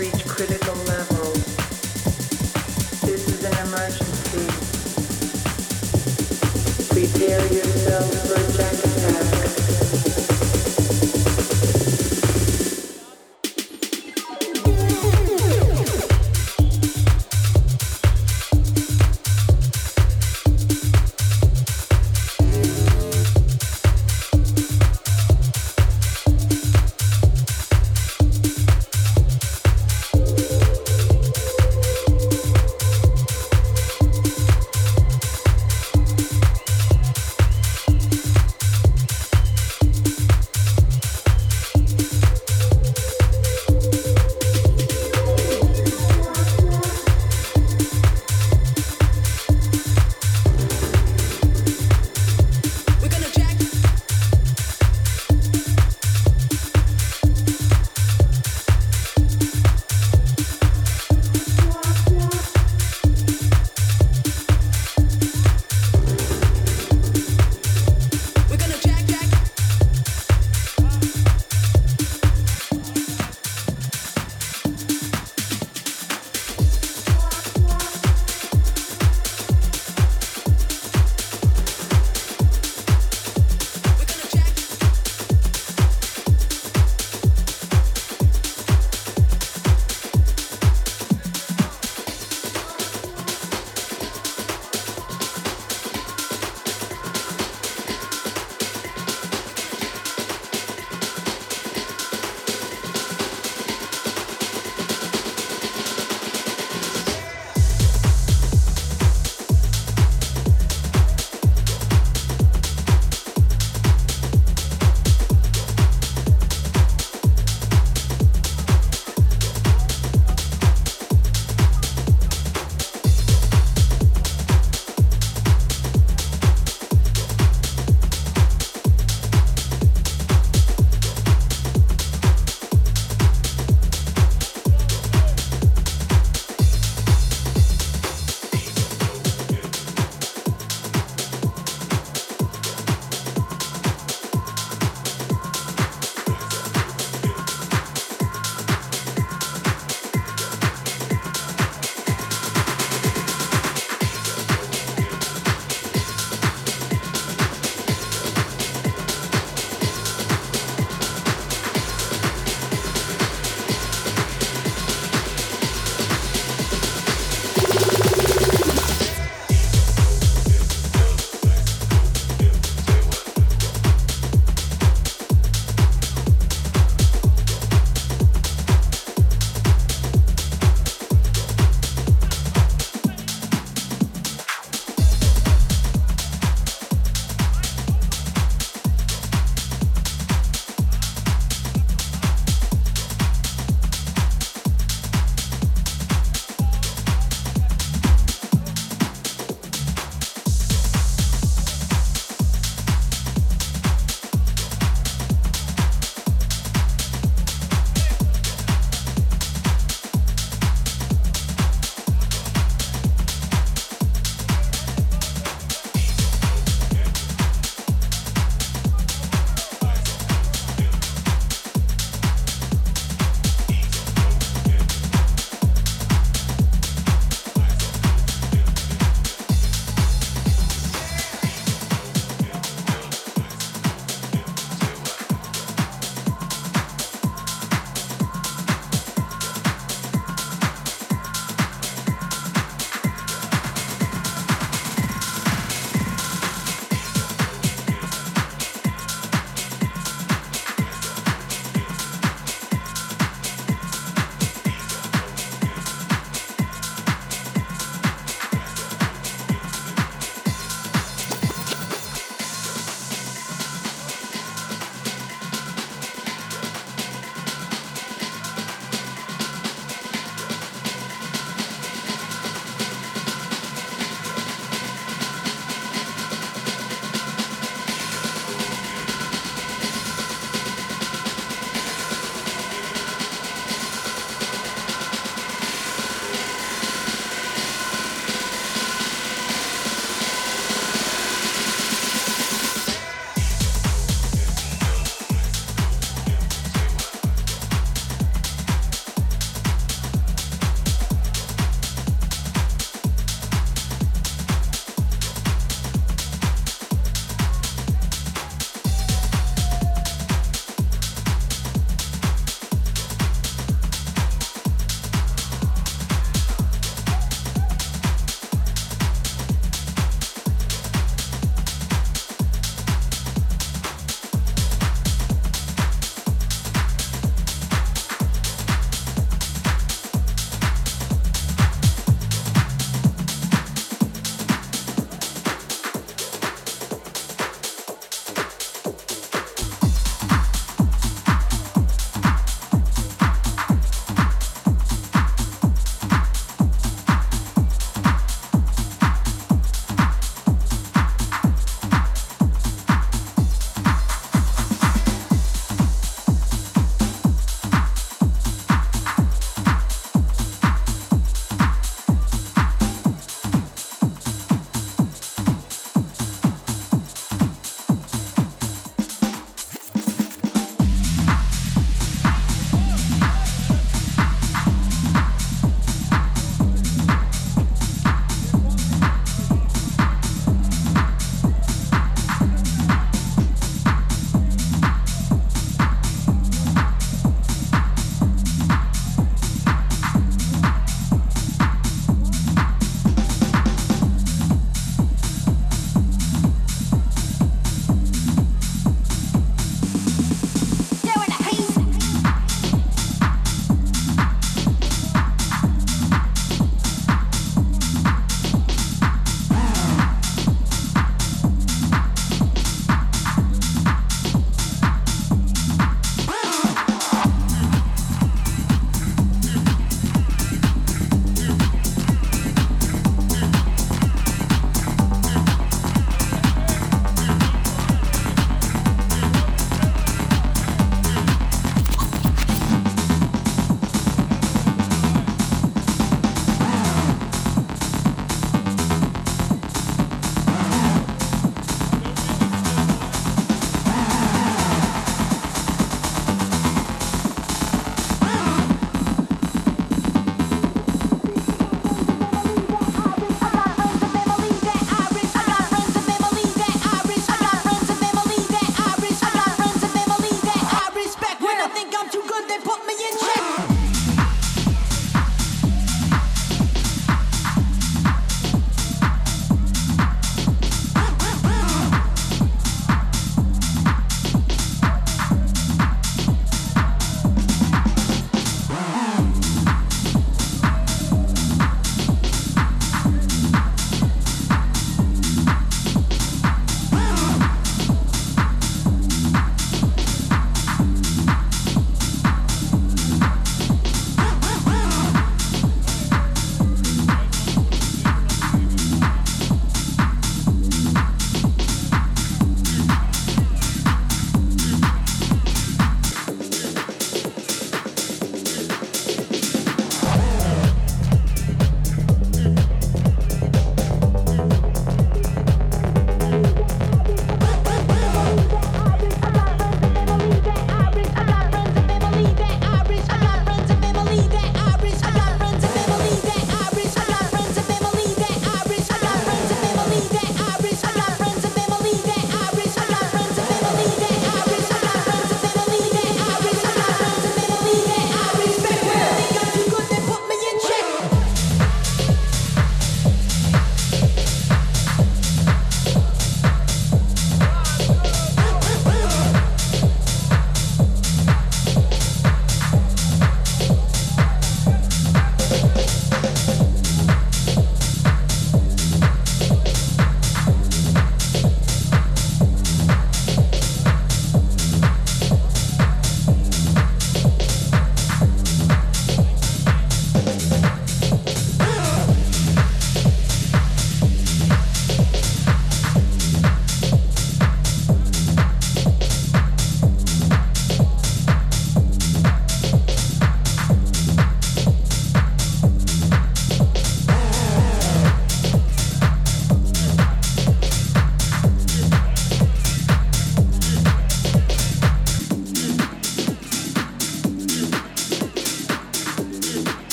reach critical.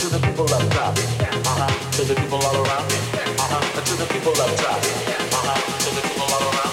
to the people up top. Uh-huh. To the people all around. Uh-huh. To the people up top. Uh-huh. To the people all around.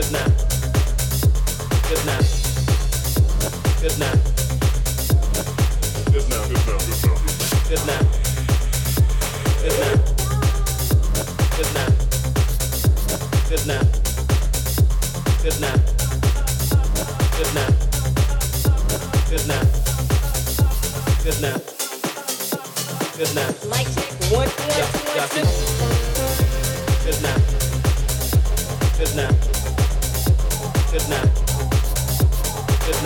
Good night. Good night. Good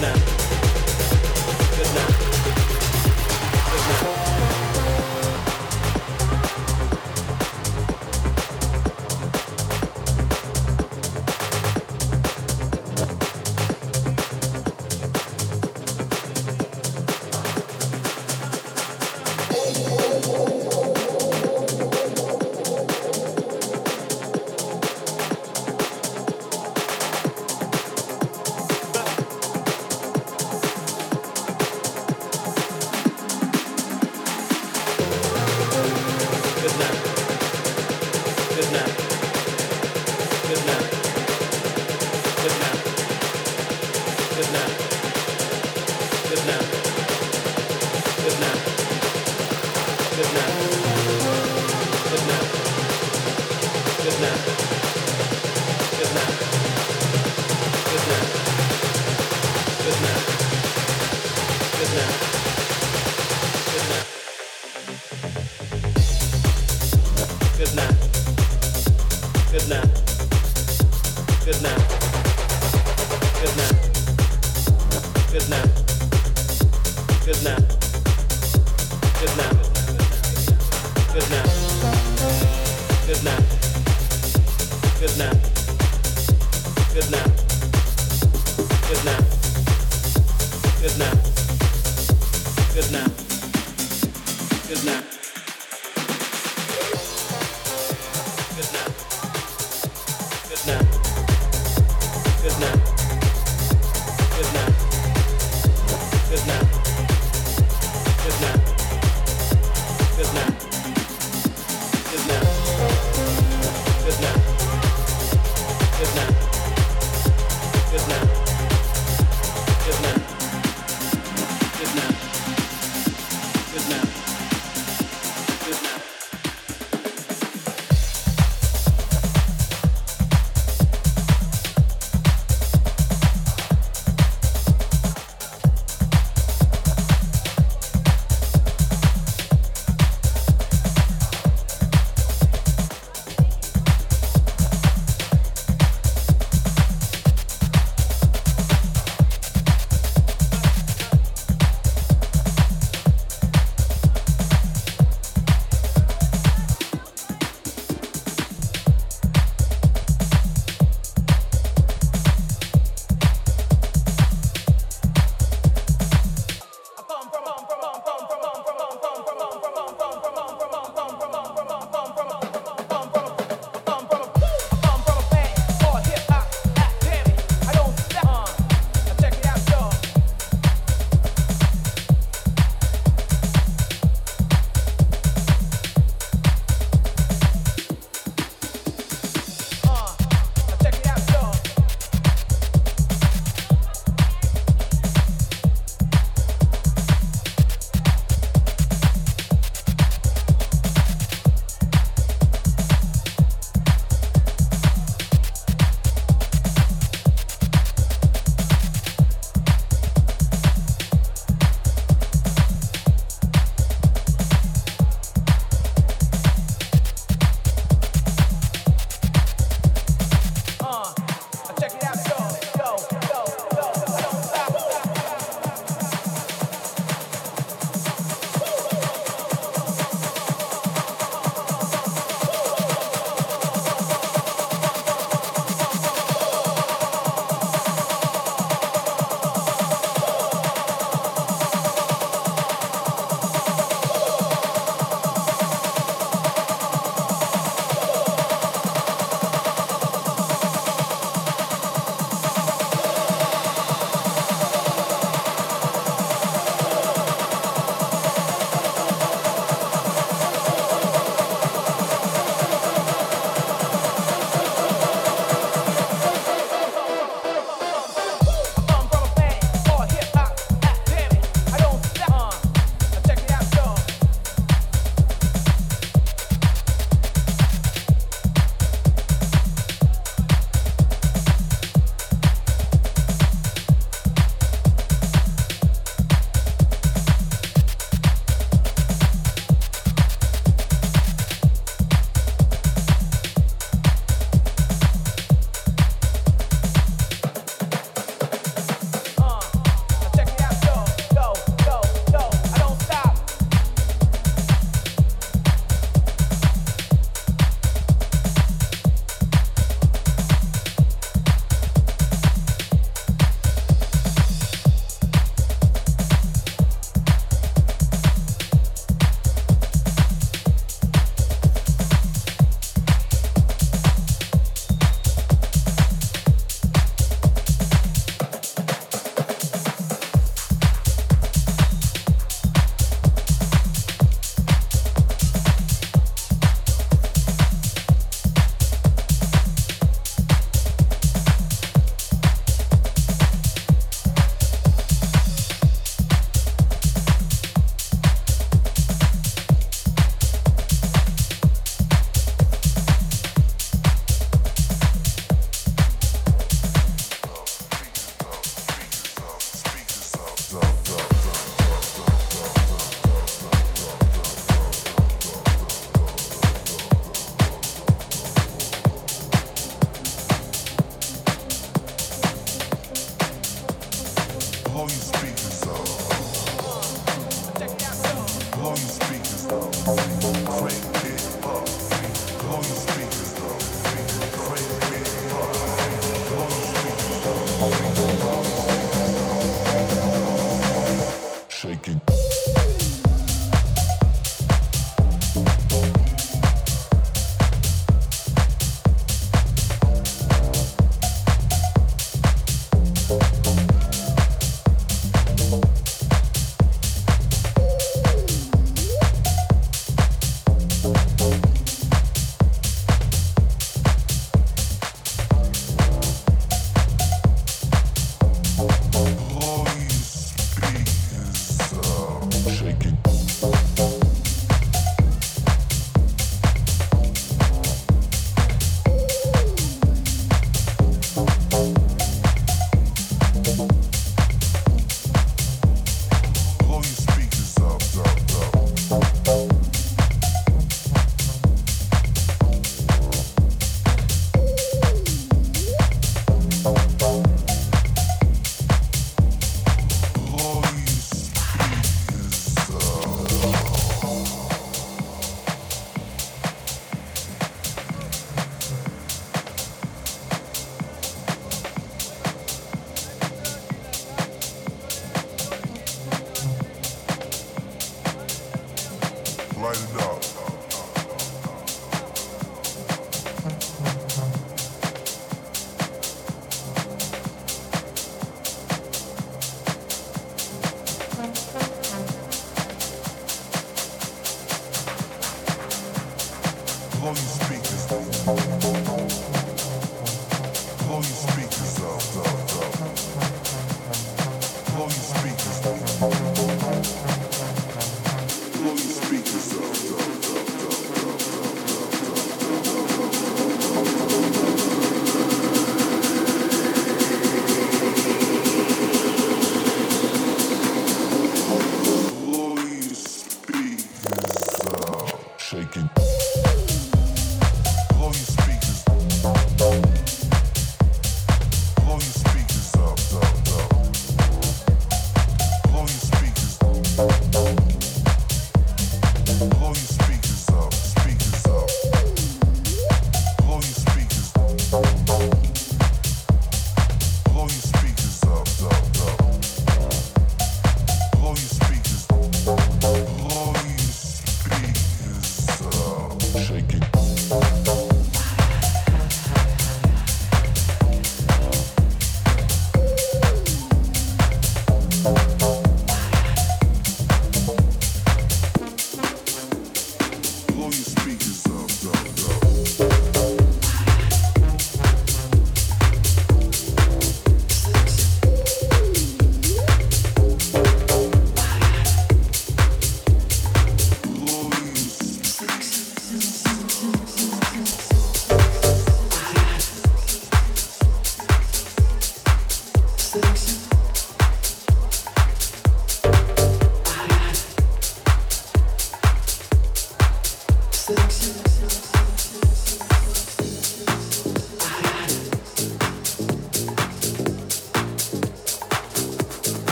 night.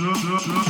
Sure, sure.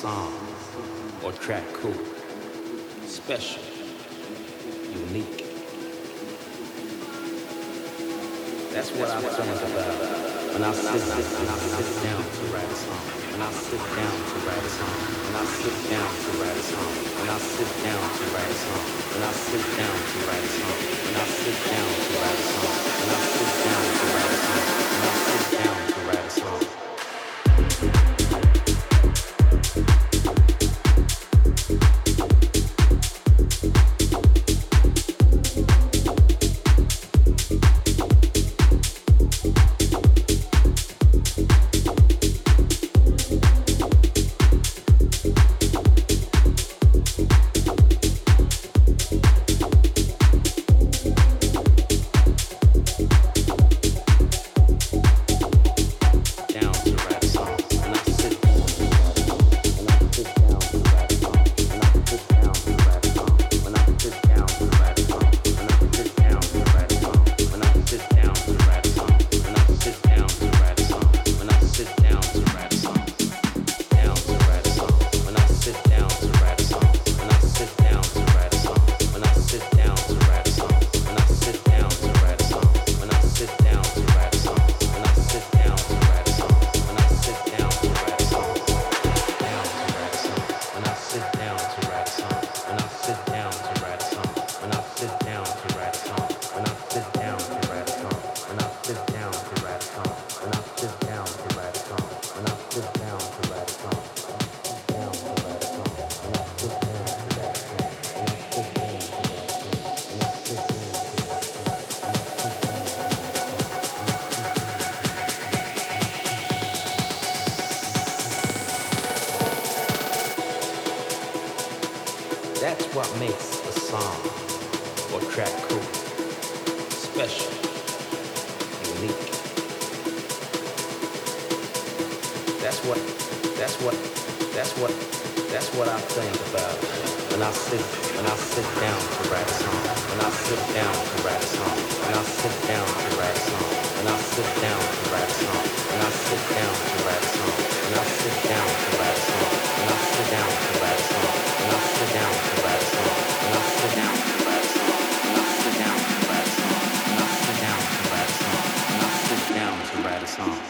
Song or track cool, special, unique. That's what I think about when I sit, when I sit down to write a song. When I sit down to write a song. When I sit down to write a song. When I sit down to write a song. When I sit down to write a song. When I sit down to write a song. When I sit down to write a song. When I sit down to makes a song or track cool, special, unique? That's what, that's what, that's what, that's what I think about when I sit, when I sit down to write a song, when I sit down to write a song, when I sit down to write a song, when I sit down to write a song, when I sit down to write a song, when I sit down to write a song, when I sit down to write a song, when I sit down to write a song. song.